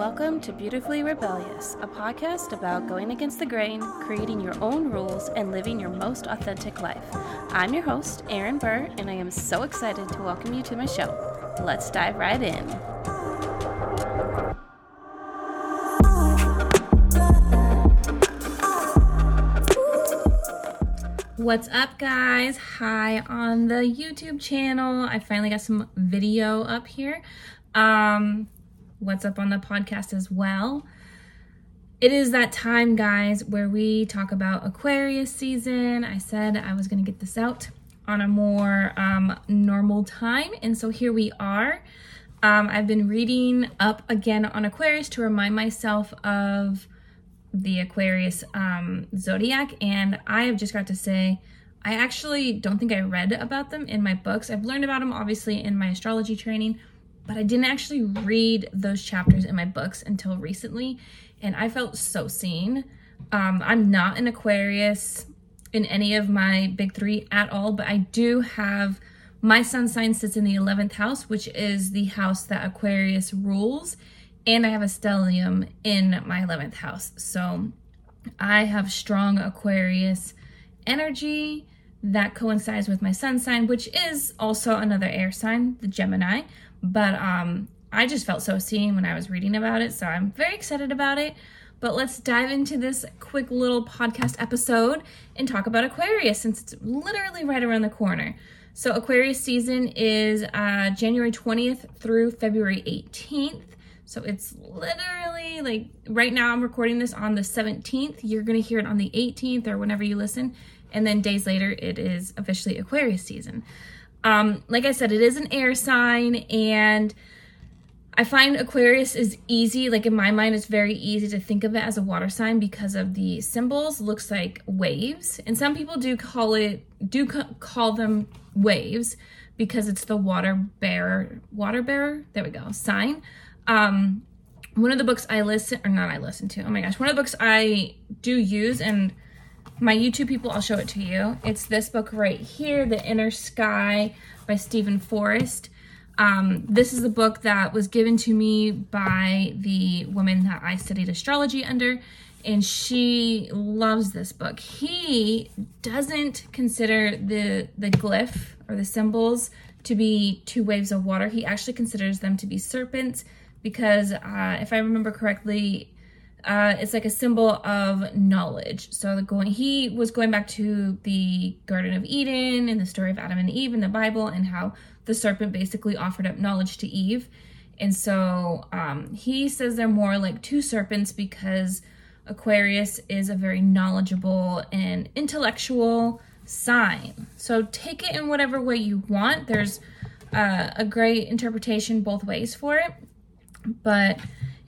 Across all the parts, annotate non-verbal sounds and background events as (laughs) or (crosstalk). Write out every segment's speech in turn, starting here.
Welcome to Beautifully Rebellious, a podcast about going against the grain, creating your own rules, and living your most authentic life. I'm your host, Erin Burr, and I am so excited to welcome you to my show. Let's dive right in. What's up, guys? Hi on the YouTube channel. I finally got some video up here. Um, what's up on the podcast as well. It is that time, guys, where we talk about Aquarius season. I said I was going to get this out on a more um, normal time, and so here we are. Um, I've been reading up again on Aquarius to remind myself of the Aquarius um, zodiac, and I have just got to say, I actually don't think I read about them in my books. I've learned about them obviously in my astrology training, but I didn't actually read those chapters in my books until recently, and I felt so seen. Um, I'm not an Aquarius in any of my big three at all, but I do have my sun sign sits in the 11th house, which is the house that Aquarius rules, and I have a stellium in my 11th house. So I have strong Aquarius energy that coincides with my sun sign, which is also another air sign, the Gemini. But um, I just felt so seen when I was reading about it, so I'm very excited about it. But let's dive into this quick little podcast episode and talk about Aquarius since it's literally right around the corner. So, Aquarius season is uh, January 20th through February 18th. So, it's literally like right now, I'm recording this on the 17th. You're going to hear it on the 18th or whenever you listen. And then days later, it is officially Aquarius season. Um, like I said, it is an air sign, and I find Aquarius is easy. Like in my mind, it's very easy to think of it as a water sign because of the symbols. Looks like waves, and some people do call it do call them waves because it's the water bearer water bearer. There we go sign. Um, one of the books I listen or not I listen to. Oh my gosh, one of the books I do use and my YouTube people, I'll show it to you. It's this book right here, The Inner Sky by Steven Forrest. Um, this is the book that was given to me by the woman that I studied astrology under, and she loves this book. He doesn't consider the the glyph or the symbols to be two waves of water. He actually considers them to be serpents because, uh, if I remember correctly, uh, it's like a symbol of knowledge. So going, he was going back to the Garden of Eden and the story of Adam and Eve in the Bible and how the serpent basically offered up knowledge to Eve. And so um, he says they're more like two serpents because Aquarius is a very knowledgeable and intellectual sign. So take it in whatever way you want. There's uh, a great interpretation both ways for it. But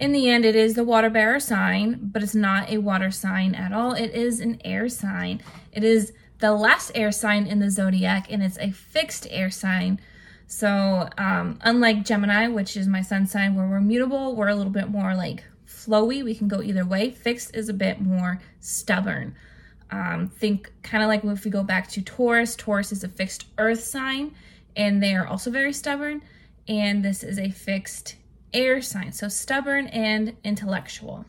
in the end, it is the water bearer sign, but it's not a water sign at all. It is an air sign. It is the last air sign in the zodiac, and it's a fixed air sign. So, um, unlike Gemini, which is my sun sign, where we're mutable, we're a little bit more like flowy. We can go either way. Fixed is a bit more stubborn. Um, think kind of like if we go back to Taurus, Taurus is a fixed earth sign, and they are also very stubborn. And this is a fixed air sign. So stubborn and intellectual.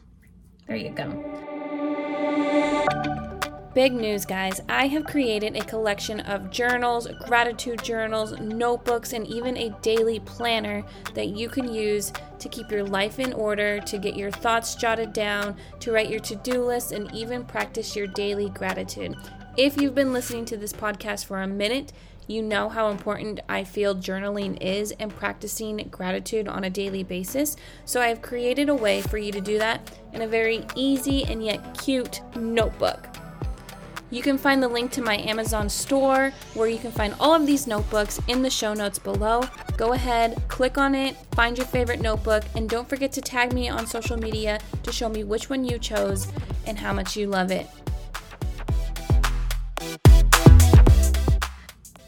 There you go. Big news, guys. I have created a collection of journals, gratitude journals, notebooks, and even a daily planner that you can use to keep your life in order, to get your thoughts jotted down, to write your to do list, and even practice your daily gratitude. If you've been listening to this podcast for a minute, you know how important I feel journaling is and practicing gratitude on a daily basis. So I've created a way for you to do that in a very easy and yet cute notebook. You can find the link to my Amazon store where you can find all of these notebooks in the show notes below. Go ahead, click on it, find your favorite notebook, and don't forget to tag me on social media to show me which one you chose and how much you love it.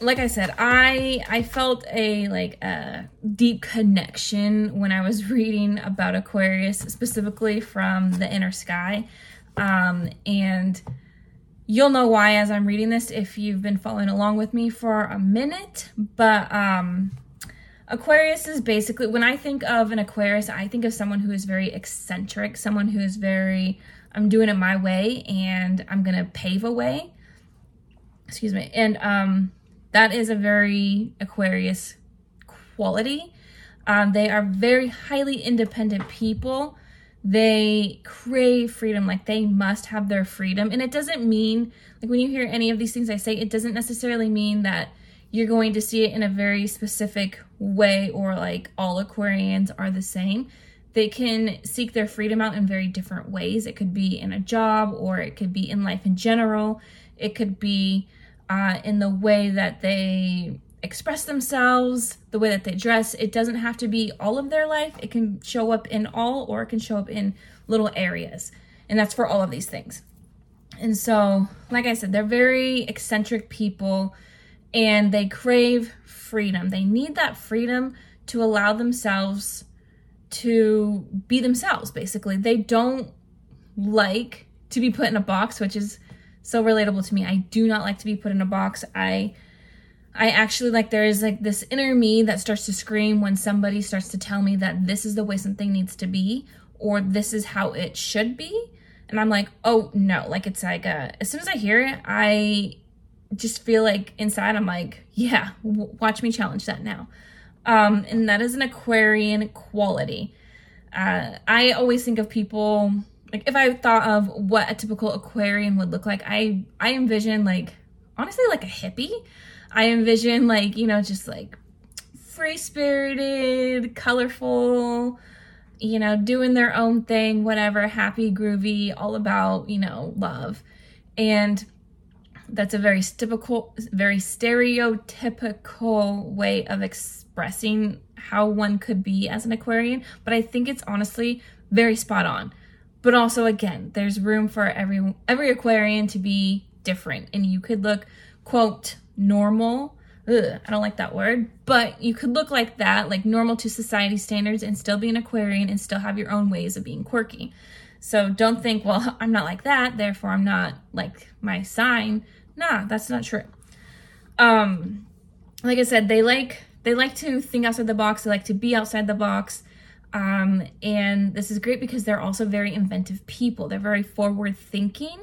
Like I said, I I felt a like a deep connection when I was reading about Aquarius, specifically from the Inner Sky, um, and you'll know why as I'm reading this if you've been following along with me for a minute. But um, Aquarius is basically, when I think of an Aquarius, I think of someone who is very eccentric, someone who is very, I'm doing it my way and I'm to pave a way. Excuse me. And um, that is a very Aquarius quality. Um, they are very highly independent people. They crave freedom, like they must have their freedom. And it doesn't mean, like when you hear any of these things I say, it doesn't necessarily mean that you're going to see it in a very specific way or like all Aquarians are the same. They can seek their freedom out in very different ways. It could be in a job or it could be in life in general. It could be uh, in the way that they express themselves, the way that they dress. It doesn't have to be all of their life. It can show up in all or it can show up in little areas. And that's for all of these things. And so, like I said, they're very eccentric people and they crave freedom. They need that freedom to allow themselves to be themselves, basically. They don't like to be put in a box, which is so relatable to me. I do not like to be put in a box. I I actually like there is like this inner me that starts to scream when somebody starts to tell me that this is the way something needs to be or this is how it should be. And I'm like, oh no, like it's like uh, as soon as I hear it, I just feel like inside I'm like, yeah, w- watch me challenge that now. Um, and that is an Aquarian quality. Uh, I always think of people like if I thought of what a typical Aquarian would look like, I I envision like honestly like a hippie. I envision like you know just like free spirited, colorful, you know, doing their own thing, whatever, happy, groovy, all about you know love, and that's a very typical, very stereotypical way of expressing how one could be as an Aquarian, but I think it's honestly very spot on. But also again, there's room for every every Aquarian to be different and you could look quote normal. Ugh, I don't like that word, but you could look like that, like normal to society standards and still be an Aquarian and still have your own ways of being quirky. So don't think, well, (laughs) I'm not like that, therefore I'm not like my sign. Nah, that's not true. Um, like I said, they like they like to think outside the box. They like to be outside the box. Um, and this is great because they're also very inventive people. They're very forward thinking.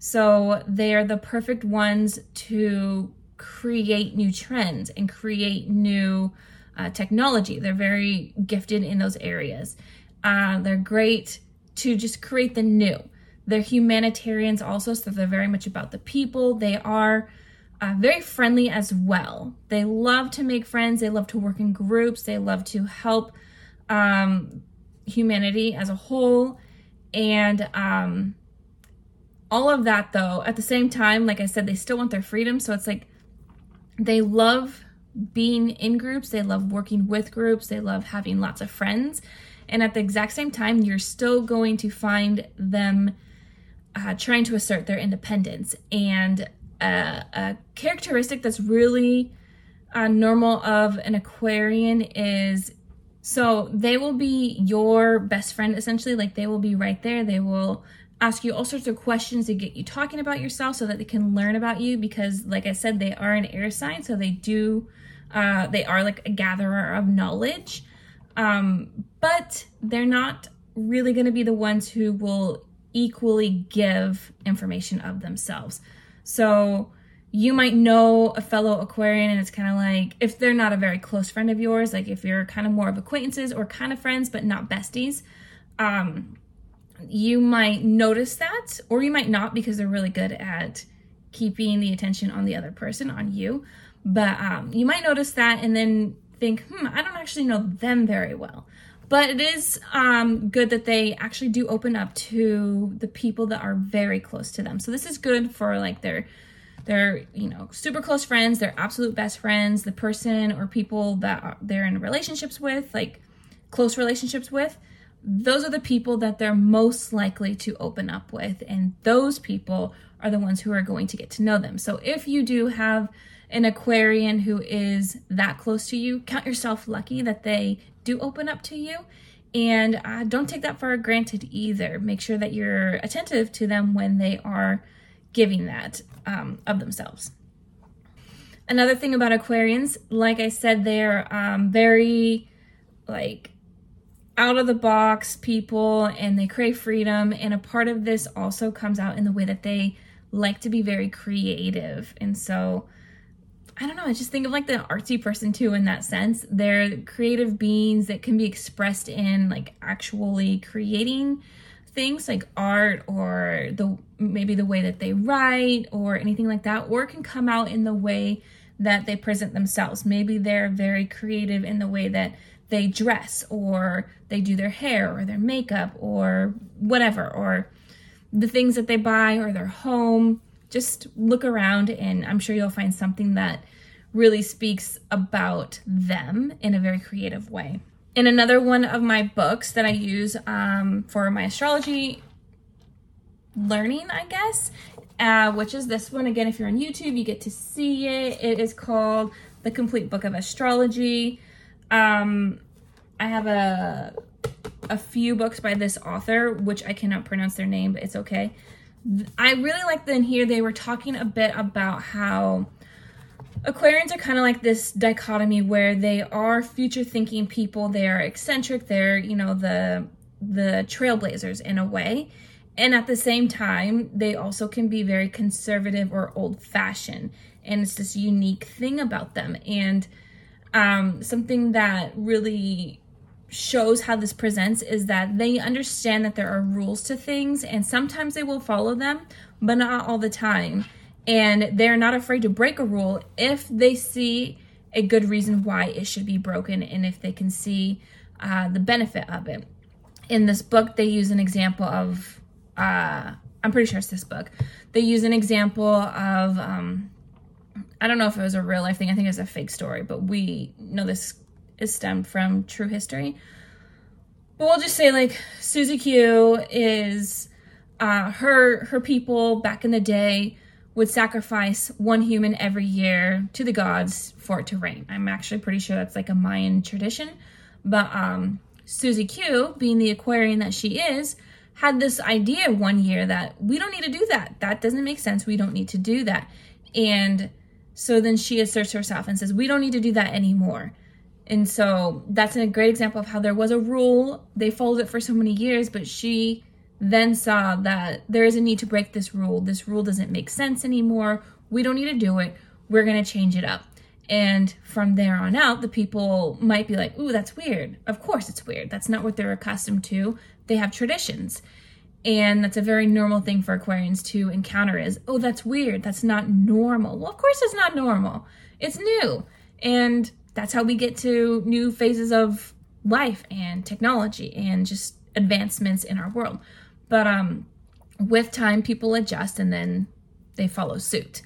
So they are the perfect ones to create new trends and create new uh, technology. They're very gifted in those areas. Uh, they're great to just create the new. They're humanitarians also, so they're very much about the people. They are uh, very friendly as well. They love to make friends, they love to work in groups, they love to help um, humanity as a whole. And um, all of that, though, at the same time, like I said, they still want their freedom. So it's like they love being in groups, they love working with groups, they love having lots of friends. And at the exact same time, you're still going to find them uh, trying to assert their independence. And a characteristic that's really uh, normal of an Aquarian is so they will be your best friend essentially, like they will be right there. They will ask you all sorts of questions to get you talking about yourself so that they can learn about you because like I said they are an air sign so they do uh, they are like a gatherer of knowledge um, but they're not really going to be the ones who will equally give information of themselves. So you might know a fellow Aquarian, and it's kind of like if they're not a very close friend of yours, like if you're kind of more of acquaintances or kind of friends, but not besties, um, you might notice that, or you might not because they're really good at keeping the attention on the other person, on you. But um, you might notice that and then think, hmm, I don't actually know them very well. But it is um, good that they actually do open up to the people that are very close to them. So this is good for like their their you know super close friends, they're absolute best friends, the person or people that they're in relationships with, like close relationships with. Those are the people that they're most likely to open up with, and those people are the ones who are going to get to know them. So if you do have an Aquarian who is that close to you, count yourself lucky that they do open up to you. And uh, don't take that for granted either. Make sure that you're attentive to them when they are giving that um, of themselves. Another thing about Aquarians, like I said, they're um, very like out of the box people and they crave freedom. And a part of this also comes out in the way that they like to be very creative. And so, I don't know, I just think of like the artsy person too in that sense. They're creative beings that can be expressed in like actually creating things like art or the maybe the way that they write or anything like that or can come out in the way that they present themselves. Maybe they're very creative in the way that they dress or they do their hair or their makeup or whatever or the things that they buy or their home. Just look around and i'm sure you'll find something that really speaks about them in a very creative way in another one of my books that I use um, for my astrology learning, I guess, uh, which is this one. Again, if you're on YouTube, you get to see it. It is called The Complete Book of Astrology. Um, I have a a few books by this author, which I cannot pronounce their name, but it's okay. I really like that in here. They were talking a bit about how Aquarians are kind of like this dichotomy where they are future thinking people, they are eccentric, they're, you know, the the trailblazers in a way. And at the same time, they also can be very conservative or old fashioned. And it's this unique thing about them. And um, something that really shows how this presents is that they understand that there are rules to things and sometimes they will follow them, but not all the time and they're not afraid to break a rule if they see a good reason why it should be broken and if they can see uh, the benefit of it. In this book, they use an example of, uh, I'm pretty sure it's this book. They use an example of, um, I don't know if it was a real life thing, I think it's a fake story, but we know this is stemmed from true history. But we'll just say, like, Susie Q is uh, her her people back in the day would sacrifice one human every year to the gods for it to rain. I'm actually pretty sure that's like a Mayan tradition. But um, Susie Q, being the Aquarian that she is, had this idea one year that we don't need to do that. That doesn't make sense. We don't need to do that. And so then she asserts herself and says, we don't need to do that anymore. And so that's a great example of how there was a rule. They followed it for so many years, but she then saw that there is a need to break this rule. This rule doesn't make sense anymore. We don't need to do it. We're going to change it up. And from there on out, the people might be like, ooh, that's weird. Of course it's weird. That's not what they're accustomed to. They have traditions. And that's a very normal thing for Aquarians to encounter is, oh, that's weird. That's not normal. Well, of course it's not normal. It's new. And that's how we get to new phases of life and technology and just advancements in our world. But um, with time, people adjust and then they follow suit.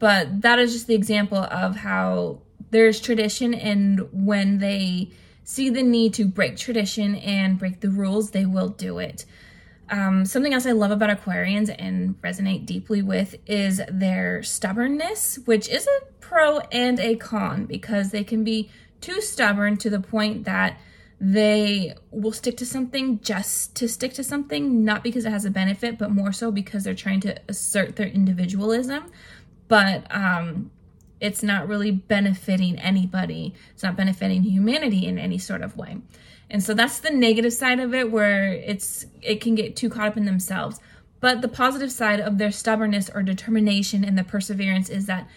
But that is just the example of how there's tradition, and when they see the need to break tradition and break the rules, they will do it. Um, something else I love about Aquarians and resonate deeply with is their stubbornness, which is a pro and a con because they can be too stubborn to the point that they will stick to something just to stick to something, not because it has a benefit, but more so because they're trying to assert their individualism. But um, it's not really benefiting anybody, it's not benefiting humanity in any sort of way. And so that's the negative side of it where it's it can get too caught up in themselves. But the positive side of their stubbornness or determination and the perseverance is that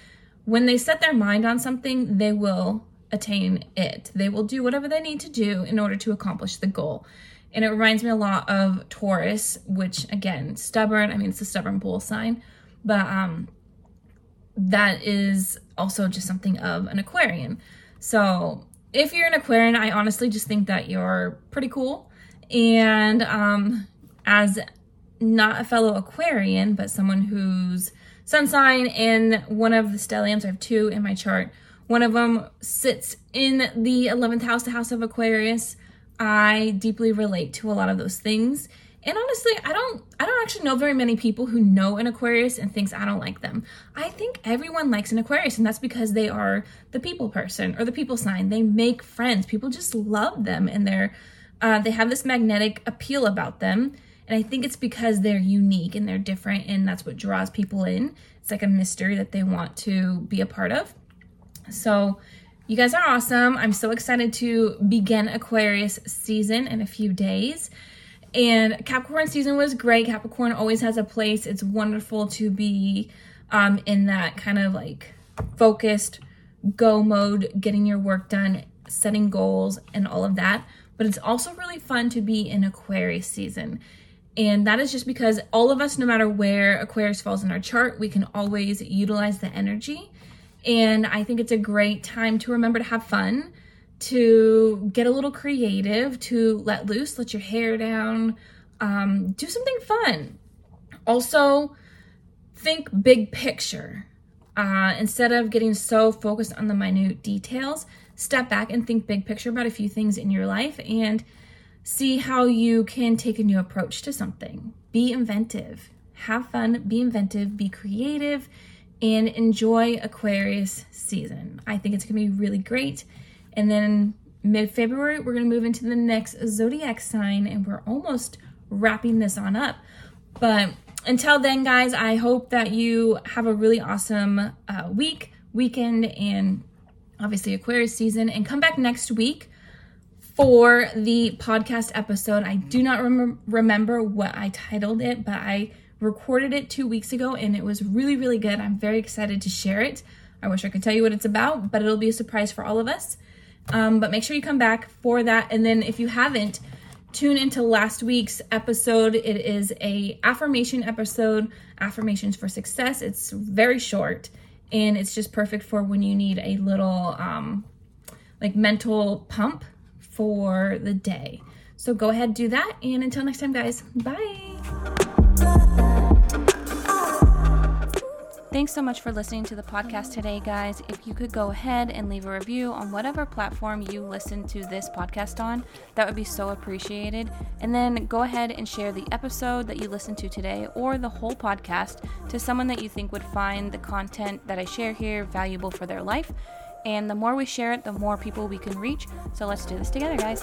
when they set their mind on something, they will attain it. They will do whatever they need to do in order to accomplish the goal. And it reminds me a lot of Taurus, which again, stubborn. I mean, it's a stubborn bull sign, but um, that is also just something of an Aquarian. So if you're an Aquarian, I honestly just think that you're pretty cool. And um, as not a fellow Aquarian, but someone whose sun sign and one of the stelliums, I have two in my chart, one of them sits in the 11th house, the house of Aquarius. I deeply relate to a lot of those things. And honestly, I don't I don't actually know very many people who know an Aquarius and thinks I don't like them. I think everyone likes an Aquarius and that's because they are the people person or the people sign. They make friends. People just love them and they're uh, they have this magnetic appeal about them. And I think it's because they're unique and they're different and that's what draws people in. It's like a mystery that they want to be a part of. So, you guys are awesome. I'm so excited to begin Aquarius season in a few days. And Capricorn season was great. Capricorn always has a place. It's wonderful to be um, in that kind of like focused go mode, getting your work done, setting goals, and all of that. But it's also really fun to be in Aquarius season. And that is just because all of us, no matter where Aquarius falls in our chart, we can always utilize the energy. And I think it's a great time to remember to have fun, to get a little creative, to let loose, let your hair down, um, do something fun. Also, think big picture. Uh, instead of getting so focused on the minute details, step back and think big picture about a few things in your life and see how you can take a new approach to something. Be inventive, have fun, be inventive, be creative, and enjoy Aquarius season. I think it's gonna be really great. And then mid February, we're gonna move into the next zodiac sign, and we're almost wrapping this on up. But until then, guys, I hope that you have a really awesome uh, week, weekend, and obviously Aquarius season. And come back next week for the podcast episode. I do not rem- remember what I titled it, but I recorded it two weeks ago and it was really, really good. I'm very excited to share it. I wish I could tell you what it's about, but it'll be a surprise for all of us. Um, but make sure you come back for that. And then if you haven't, tune into last week's episode. It is a affirmation episode, affirmations for success. It's very short and it's just perfect for when you need a little um, like mental pump for the day. So go ahead, do that. And until next time, guys, bye. Thanks so much for listening to the podcast today, guys. If you could go ahead and leave a review on whatever platform you listen to this podcast on, that would be so appreciated. And then go ahead and share the episode that you listened to today or the whole podcast to someone that you think would find the content that I share here valuable for their life. And the more we share it, the more people we can reach. So let's do this together, guys.